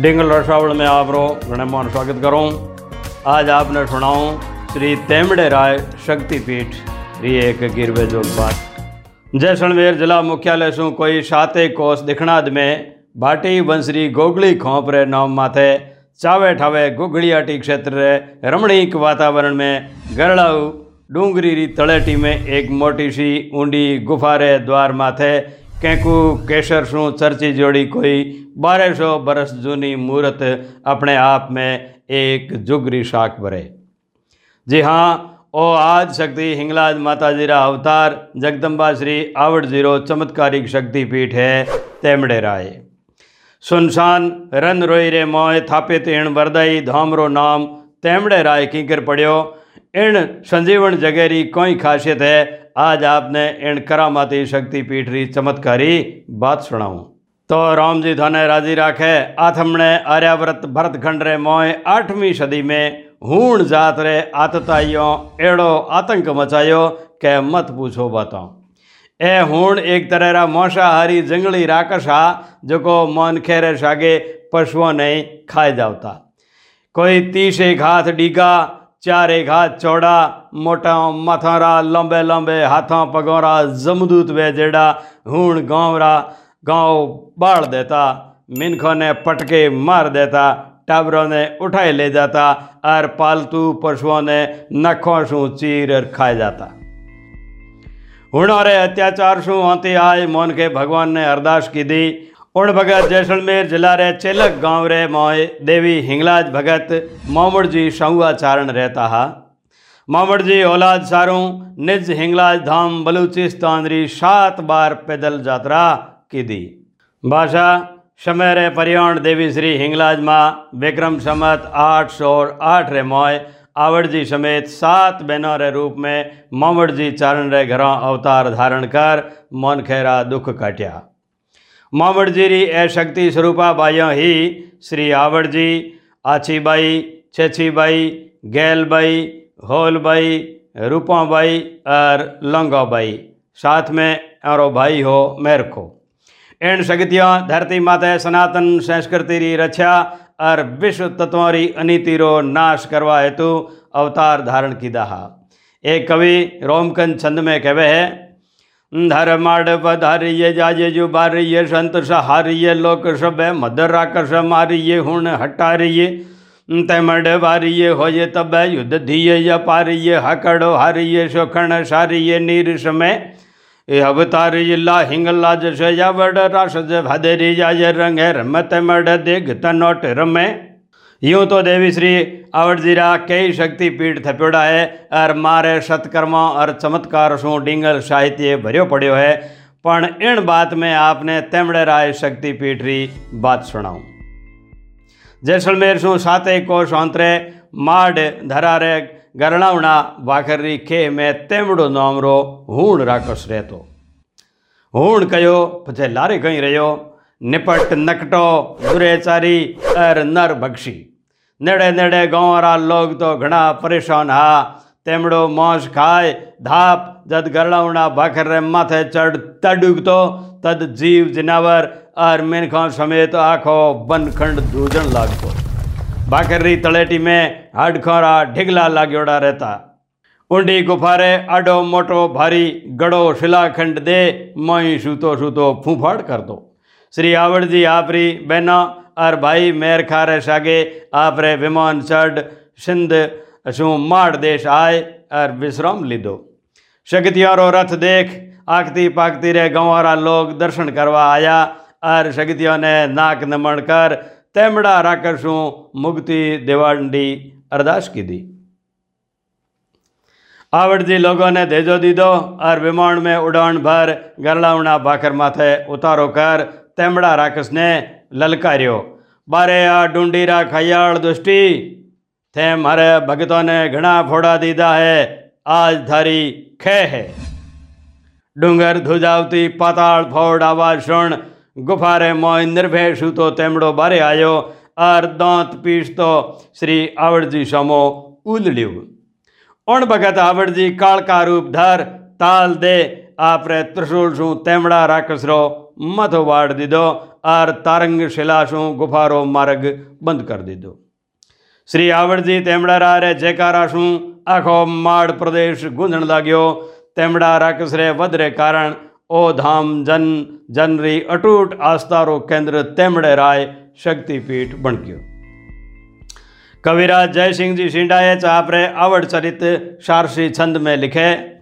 डिंगल रसावल में आप रो, घने मान स्वागत करूँ। आज आपने सुनाऊं श्री तेमड़े राय शक्तिपीठ री एक गिरवे जो बात जैसलमेर जिला मुख्यालय सु कोई साते कोस दिखणाद में। भाटी बंसरी गोगली खोप रे नाम माथे। चावे ठावे गोगड़ियाटी क्षेत्र रे रमणीक वातावरण में। गरड़ाऊ डूंगरी री तलेटी में एक मोटी सी ऊंडी गुफा रे द्वार माथे। कैंकू केसर शू चर्ची जोड़ी कोई बारह सौ बरस जूनी मूर्त अपने आप में एक जुगरी शाख भरे जी हाँ ओ आज शक्ति हिंगलाज माता जी रा अवतार जगदम्बा श्री आवड़ ज़ीरो चमत्कारिक शक्तिपीठ है, तेमड़े राय। सुनसान रन रोई रे मोय थापित इण वरदाई धामरो नाम, तेमड़े राय कीकर पड़ियो इन संजीवन जगेरी कोई खासियत है आज आपने इन करामाती शक्तिपीठ री चमत्कारी बात सुनाऊं। तो राम जी थाने राज़ी राखे आथमणे आर्याव्रत भरतखंड रे मोय आठवीं सदी में हूण जात रे आतताइयों एड़ो आतंक मचायो के मत पूछो बातों। ए हूण एक तरह रा मौसाहारी जंगली राकस हा जो मन खेरे सागे पशुओं ने खाए जावता। कोई तीस एक हाथ डीगा, चार एक हाथ चौड़ा मोटा मथारा लंबे लंबे हाथों पगोरा जमदूत वे जेड़ा हूण गाँव रा गाँव बाढ़ देता मिनखों ने पटके मार देता टाबरों ने उठाए ले जाता और पालतू पशुओं ने नखों शू चीर खाए जाता हुणारे अत्याचार शू होती आए मोन के भगवान ने अरदास की दी उण भगत जैसलमेर जिला रे चेलक गाँव रे मोय देवी हिंगलाज भगत मोमड़ जी शहुआ चारण रहता हा मोमड़ जी औलाद सारू, निज हिंगलाज धाम बलूचिस्तान री सात बार पैदल यात्रा की दी भाषा समय रे परियाण देवी श्री हिंगलाज माँ विक्रम समत आठ सौ आठ रे मोय आवड़ जी समेत सात बहनों रे रूप में मोमड़ जी चारण रे घरों अवतार धारण कर मन खेरा दुख काटिया। मोमड़ जी री ए शक्ति स्वरूपा बाइयों ही श्री आवड़ जी आछीबाई छेछीबाई भाई, रूपा भाई और लंगा भाई। साथ में और भाई हो मेरखो इन शक्तियों, धरती माता, सनातन संस्कृति री रक्षा और विश्व तत्वों री अनिति रो नाश करवा हेतु अवतार धारण की दहा एक कवि रोमकन छंद में कहवे है धर्माड़ पधारिये, जाजे जो बारिये संत सहारिये, लोक सब मदर राकस मारिये हुण हटारिये तमड वारिये होये तब युद्ध धीये या पारिये, हकड़ो हारिये, शोखण सारिये नीर समय अवतार इला हिंगला जस यावड़ रासज भदेरी जाय रंगे रमत मड दिग तनोट रमे। यूँ तो देवी श्री आवड़जीरा कई शक्तिपीठ थप्योड़ा है और मारे सत्कर्मा और चमत्कार सु डिंगल साहित्य भरियो पड़ो है। पण इन बात में आपने तेमड़े राय शक्तिपीठ री बात सुनाऊं जैसलमेर सु साते कोश अंतरे माड धरारे गरणावना वाखरी खे में तेमड़ो नामरो, हूण राकस रहतो। हूण कयो, पछे लारे कहीं रहो निपट नकटो, दुरेचारी और नर बख्शी। नेड़े नेड़े गाँव रा लोग तो घना परेशान हा। तेमड़ो मौज खाए, धाप, जद गरणावना भाखर रे माथे चढ़ तडुगतो, तद और मिनखों समेत आखो बनखंड दूजन लागतो भाकरी तलेटी में हाडखोरा ढिगला लाग्योड़ा रहता। ऊंडी गुफारे आडो मोटो भारी गड़ो शिलाखंड दे मोई सूतो सूतो फूफाड़ कर दो श्री आवड़ जी आपरी बहना और भाई मेर खारे सागे आपरे विमान चढ़ सिंध शू माड़ देश आए और विश्राम लीधो। शक्तियों रो रथ देख आकती पाकती रे गंवारा लोग दर्शन करवा आया और शक्तियों ने नाक नमन कर तेमड़ा राकर मुक्ति दिवाडी अरदास की दी। आवड़ जी लोगों ने देजो दीदो और विमान में उड़ान भर गरलावना भाकर माथे उतारो कर तेमड़ा राकस ने ललकारियो। बारे आ डूंडीरा खयाल दुष्टी थे मारे भगतों ने घना फोड़ा दीदा है, आज धारी खे है। डूंगर धुजावती पाताल फोड़ आवाज़ सुन गुफारे मोय निर्भय सूतो तेमड़ो बारे आयो और दांत पीस तो श्री आवड़ जी समो उलड़्यू। उण भगत आवड़ जी काल का रूप धर, ताल दे, आपरे त्रिशूल शू तेमड़ा राकस रो मथो वाड़ दीदो और तारंग शिलाशू गुफारो मार्ग बंद कर दीदो। श्री आवड़जी तेमड़ा रे जयकारा शू आखो माड़ प्रदेश गूंजण ओ धाम जन, जनरी अटूट आस्थारो केंद्र तेमड़े राय शक्तिपीठ बन गयो कविराज जय सिंह जी सिंडाए चापरे आवड़ चरित शारसी छंद में लिखे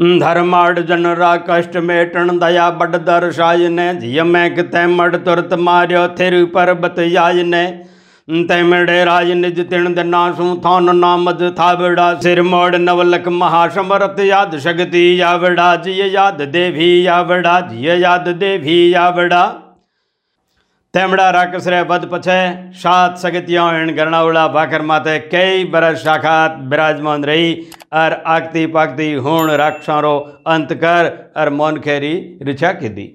धर्माड़ जनरा कष्ट मेटन दया बड दर साय ने जिय में किते मड तुरत मारियो, थिर पर्वत याय ने तेमड़े राज निज तिण दिनासु थान नामद थाबड़ा सिर मोड़ नवलक महासमरत याद शक्ति यावड़ा, जिय याद देवी यावड़ा, जिय याद देवी यावड़ा। तेमड़ा राक्षस रे बद पछे, सात सगतियों इन गरणावड़ा भाकर माथे कई बरस शाखात विराजमान रही और आगती पागती हूण राक्षसों अंत कर और मौन खेरी रिछा की दी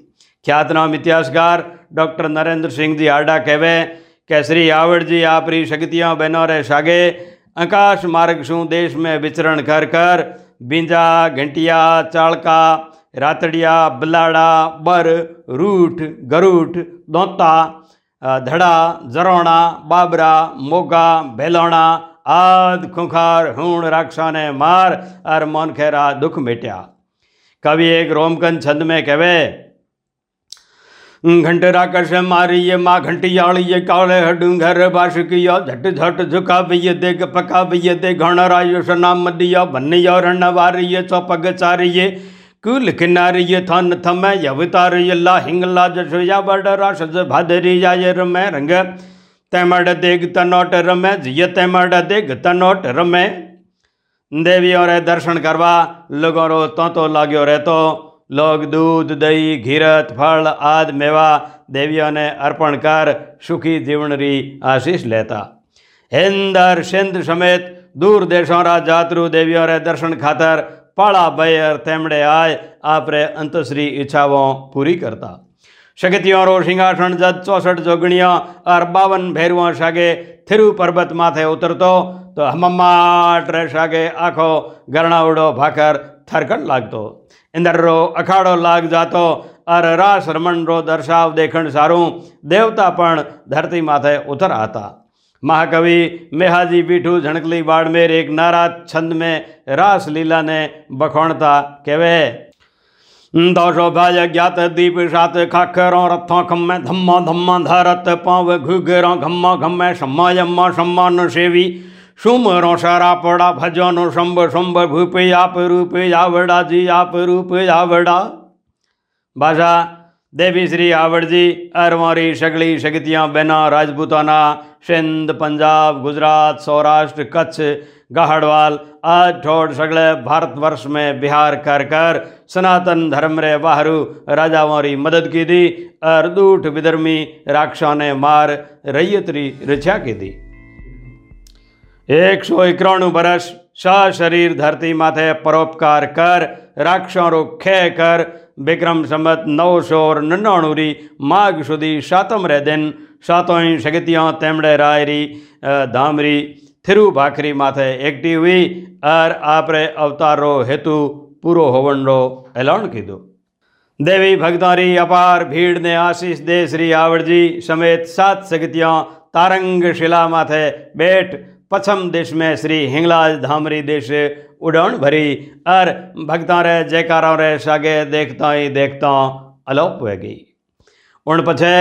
ख्यातनाम इतिहासकार डॉक्टर नरेंद्र सिंह जी आडा कहवे કે શ્રી આવડજી આપરી શક્તિઓ બહેનો રે સાગે આકાશ માર્ગ શું દેશ મેં વિચરણ કર કર બીંજા ઘંટિયા ચાળકા રાતડિયા બલાડા બર રૂઠ ગરૂઠ દોતા ધડા જરોણા બાબરા મોગા ભેલોણા આદ ખુંખાર હૂણ રાક્ષાને માર અર મન ખેરા દુઃખ મેટ્યા કવિ એક રોમકન છંદ મેં કહેવે घंटरा कश मारिय माँ घंटियाड़िय काले हडूंगर बाशुकिया झट झट झुका भैय देग पका भैय दे घणरायुष नाम मदिया भन्निया रण वारिय चौपग चारिय कुल किनारिय थन थम यवतारिय ला हिंगला जशोया बड़ राशज भादरी जाय रमे रंग तैमड़ देग तनोट रमे जिय तैमड़ देग तनोट रमे। देवियों रे दर्शन करवा लोगों रो तो तो लाग्यो रहतो लोग दूध दही घीरत फल आदि मेवा देवियों ने अर्पण कर सुखी जीवन री आशीष लेता हिंदर सिंध समेत दूर देशों रा जातरु देवियों रे दर्शन खातर पाड़ा बैर तेमड़े आय आप रे अंतश्री इच्छाओं पूरी करता शक्तियों रो सिंहासन जद चौसठ जोगणियों और बावन भैरवों सागे थिरु पर्वत माथे उतरतो तो हमाट थरकट इंदर रो अखाड़ो लाग जातो। और रास रमन रो दर्शाव देखण सारू। देवता पण धरती माथे उतर आता। महाकवि मेहाजी बीठू झणकली बाड़मेर एक नाराज़ छंद में रास लीला ने बखोणता कहवे दौशो भाज ज्ञात दीप सात खाखरों रथों खम्मे धम्मा धम्मा धारत पाव घुघरों घम्मा घम्मे सम्मा यम्मा सम्मान सेवी। सुमरो सरापड़ा भजन शंभ शंभ भूपे आप रूपे आवड़ा जी आप रूपे आवड़ा बाजा देवी श्री आवड़ जी अरवारी सगली शक्तियाँ बेना, राजपूताना, सिंध, पंजाब, गुजरात, सौराष्ट्र, कच्छ गहड़वाल अठोड़, सगले, भारतवर्ष में बिहार कर कर सनातन धर्म रे बाहरू राजाओं री मदद की दी अर्दूठ दूठ विदर्मी राक्षा ने मार रैयतरी रक्षा की दी એકસો એક્રોણું વર્ષ સશરીર ધરતી માથે પરોપકાર કર રાક્ષણો ખે કર વિક્રમ સંમત નવસો નન્નાણુરી માઘ સુધી સાતમ રે દિન સાતોય સગતિયાં તેમણે રાયરી ધામરી થિરુભાખરી માથે એકઠી હુઈ અર આપણે અવતારો હેતુ પૂરો હોવનરો એલાણ કીધું દેવી ભગતારી અપાર ભીડને આશીષ દે શ્રી આવડજી સમેત સાત સગતિયાં તારંગ શિલા માથે બેઠ पश्चिम देश में श्री हिंगलाज धामरी देश उड़न भरी। और भक्ता रे, जयकारा रे, सागे देखता ही देखता अलोप हो गई। उन पछे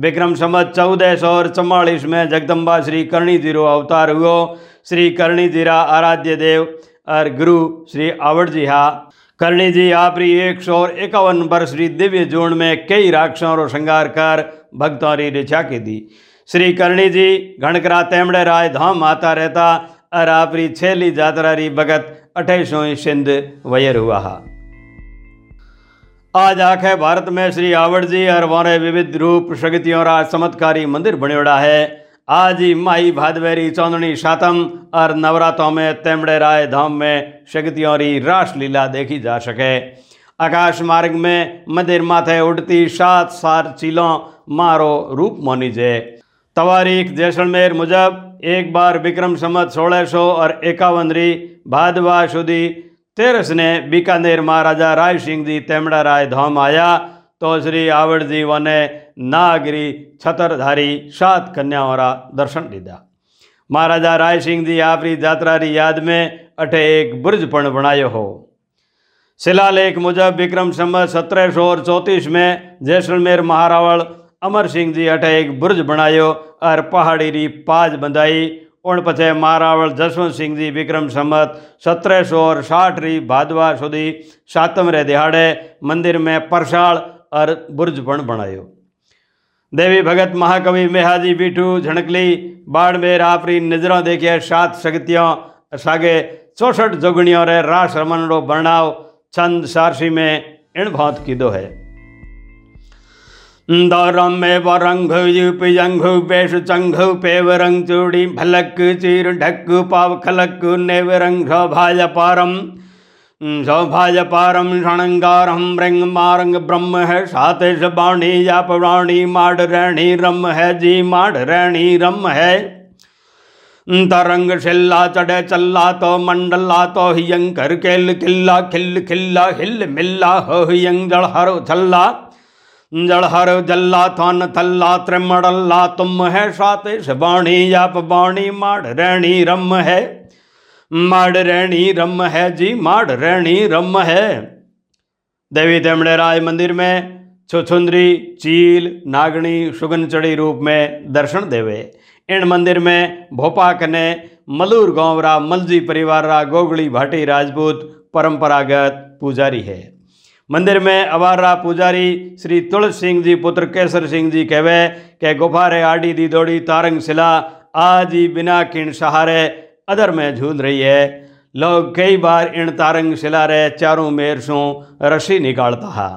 विक्रम संवत चौदह सौ चौवालीस में जगदम्बा श्री करणी ज़ीरो अवतार हुओ श्री करणी जीरा आराध्य देव और गुरु श्री आवड़ जी हा। करणी जी आपरी एक सौ इक्यावन वर्ष श्री दिव्य जोन में कई राक्षसों रो श्रृंगार कर भक्तों री रिछा की दी श्री करणी जी घणकरा तेमड़े राय धाम आता रहता और आपरी छेली जात्रा री भगत अठाईसों सिंध वयर हुआ आज आखे भारत में श्री आवड़ जी और वारे विविध रूप शक्तियों रा चमत्कारी मंदिर बणियोड़ा है। आज ही माई भादवेरी चौंदनी सातम और नवरात्रों में तेमड़े राय धाम में शक्तियों री रासलीला देखी जा सके। आकाश मार्ग में मंदिर माथे उड़ती सात सात चीलों मारो रूप मोनी जे। तवारीख जैसलमेर, मुजब, एक बार विक्रम संवत सोलह सौ और एकावन री भादवा सुधी तेरस ने बीकानेर महाराजा राय सिंह जी तेमड़ा राय धाम आया तो श्री आवड़ जी वने नागरी छतरधारी सात कन्याओं रा दर्शन लीधा। महाराजा राय सिंह जी आपरी यात्रा री याद में अठे एक बुर्ज पण बनायो हो। शिलालेख मुजब विक्रम संवत सत्रह सौ और चौंतीस में जैसलमेर महारावल अमर सिंह जी अठे एक बुर्ज बनायो और पहाड़ी री पाज बंधाई। उन पछे महारावल जसवंत सिंह जी विक्रम संवत सत्रह सौ और साठ री भादवा सुधी सातम रे दिहाड़े मंदिर में परसाल और बुर्ज पण बनायो देवी भगत महाकवि मेहाजी बीठू झणकली बाड़मेर आपरी नज़रों देखिए सात शक्तियों, सागे चौसठ जोगणियों रे रास रमन रो वर्णाव छंद सारसी में इण भात कीधो है। दौरम में वरंग यूप जंघ पेश चंघ पेव चूड़ी भलक चीर ढक पाव खलक नेव रंग भाज पारम सौभाज पारम षणंगारम रंग मारंग ब्रह्म है सातेश बाणी या पवाणी माड रैणी रम है जी माड रैणी रम है तरंग शिल्ला चढ़े चल्ला तो मंडला तो हियंकर केल किल्ला खिल खिल्ला हिल मिल्ला, हो, हियंग जड़ हर छल्ला जड़ हर जल्ला थन थल्ला त्रिमड़ल्ला, तुम है सातेश बाणी या पवाणी माड रैणी रम है। माड़ रैणी रम है जी, माड़ रैणी रम है। देवी तेमड़े राय मंदिर में छुछुंदरी, चील, नागणी, सुगन रूप में दर्शन देवे। इन मंदिर में भोपा कने मलूर गाँव रा मलजी परिवार रा गोगड़ी भाटी राजपूत परंपरागत पुजारी है। मंदिर में अवारा पुजारी श्री तुलस सिंह जी, पुत्र केसर सिंह जी कहवे के गुफारे आडी दी दौड़ी तारंग शिला आज ही बिना किण सहारे अदर में झूल रही है। लोग कई बार इन तारंग शिला रे, चारों मेर सो रस्सी निकालता है।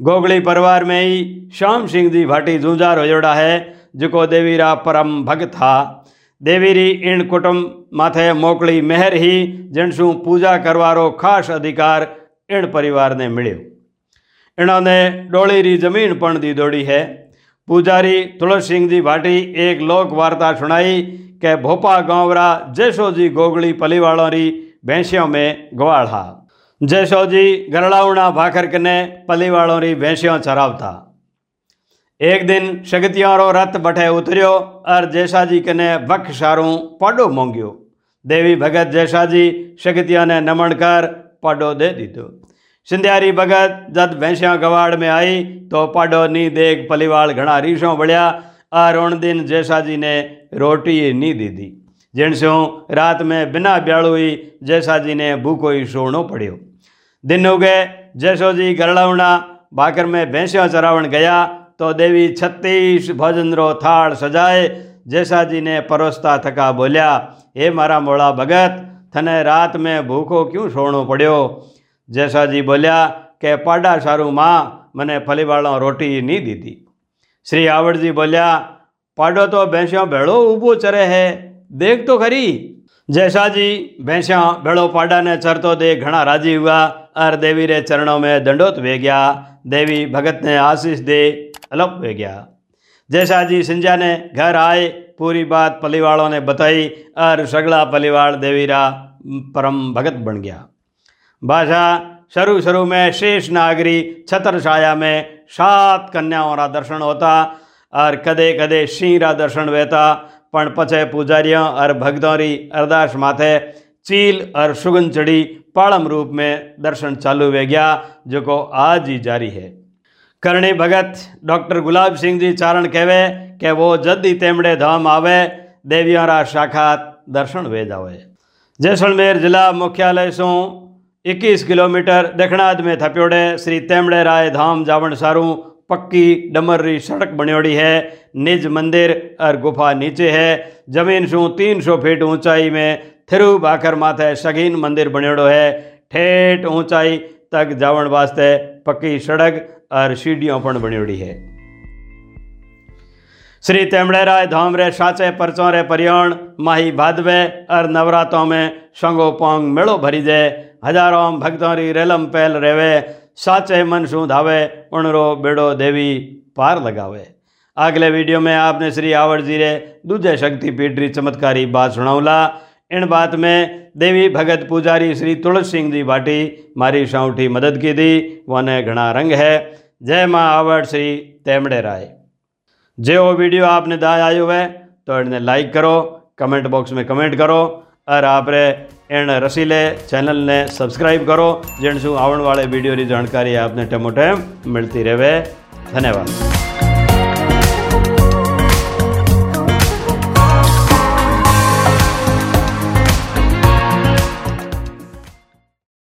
गोगली परिवार में ही श्याम सिंह जी भाटी जूझार होजोड़ा है जो देवीरा परम भक्त था देवीरी इन कुटुंब माथे मोकली मेहर ही जिनसू पूजा करवारो खास अधिकार એણ પરિવારને મળ્યો એણોને ડોળીરી જમીન પણ દીધોડી હે પૂજારી તુલસીસિંહજી ભાટી એક લોક વાર્તા સુણાઈ કે ભોપા गांवरा જયશોજી ગોગળી પલીવાળો રી भैंसियों में ग्वाल जैसो जी गरलाउणा भाखर कने पलीवाड़ों री भैंसियों चराव एक दिन शगतियों रो रथ बठे उतरियो और जैसा जी कने बख सारू पाडो मोंगियो। देवी भगत जैसा जी शगतियों ने नमन कर पाडो दे दीधो सिंधियारी भगत जब भैंसियाँ गवाड़ में आई तो पाडो नी देख पलीवाड़ घना रीसों बढ़िया उन दिन जैसाजी ने रोटी नी दी दी जिनसे रात में बिना ब्याड़ू ही जैसा जी ने भूखो ही सोनो पड़ियो। दिन गए जैसो जी गरड़ावना भाकर में भैंसियों चरावण गया तो देवी छत्तीस भोजन रो थाड़ सजाए। जैसा जी ने परोसता थका बोलिया, हे मारा मोड़ा भगत थने रात में भूखो क्यों सोनो पड़ियो? जैसा जी बोलिया, के पाडा सारू माँ, मैंने फलीवालों रोटी नहीं दी थी श्री आवड़ जी बोलिया, पाडो तो भैंसिया भेड़ो ऊबो चरे है, देख तो खरी. जैसा जी भैंसिया भेड़ो पाडा ने चरतो देख घना राज़ी हुआ और देवी रे चरणों में दंडोत वे गया देवी भगत ने आशीष दे अलप वे गया जैसा जी सिंजा ने घर आए, पूरी बात पलीवाड़ों ने बताई, और सगला पलीवाड़ देवीरा परम भगत बन गया। भाषा शुरू शुरू में शेष नागरी छत्र छाया में सात कन्याओं का दर्शन होता, और कदे कदे सिंह दर्शन वेता, पण पचे पुजारियों और भक्तों री अरदास माथे चील और सुगन चढ़ी पाड़म रूप में दर्शन चालू वे गया जो को आज ही जारी है। करणी भगत, डॉक्टर गुलाब सिंह जी चारण कहवे कि वो जद ही तेमड़े धाम आवे देवियों रा साक्षात दर्शन वे जावे। जैसलमेर जिला मुख्यालय सो 21 किलोमीटर दक्षिणाद में थप्योड़े श्री तेमड़े राय धाम जावण सारू पक्की डमर्री सड़क बनोड़ी है। निज मंदिर और गुफा नीचे है। ज़मीन सु तीन सौ फीट ऊंचाई में थिरु बाकर माथे सगीन मंदिर बनोड़ो है। ठेठ ऊंचाई तक जावन वास्ते पक्की सड़क और सीढ़ियों पर बनोड़ी है श्री तेमड़ेराय धाम रे साचे परचों रे परियोण माही भादवे और नवरात्रों में संगो पोंग मेड़ो भरी जाए हज़ारों भक्तों री रेलम पहल रेवे साचे मन शू धावे उणरो बेड़ो देवी पार लगावे अगले वीडियो में आपने श्री आवड़ जी रे दूजे शक्तिपीठ री चमत्कारी बात सुनाऊला इन बात में देवी भगत पुजारी श्री तुलस सिंह जी भाटी मारी साउठी मदद की थी वने घना रंग है। जय माँ आवड़ श्री तेमड़े राय। जो वीडियो आपने दाए आयो है तो इन्हें लाइक करो, कमेंट बॉक्स में कमेंट करो, और आप इन रसीले चैनल ने सब्सक्राइब करो जिन आने वाले वीडियो की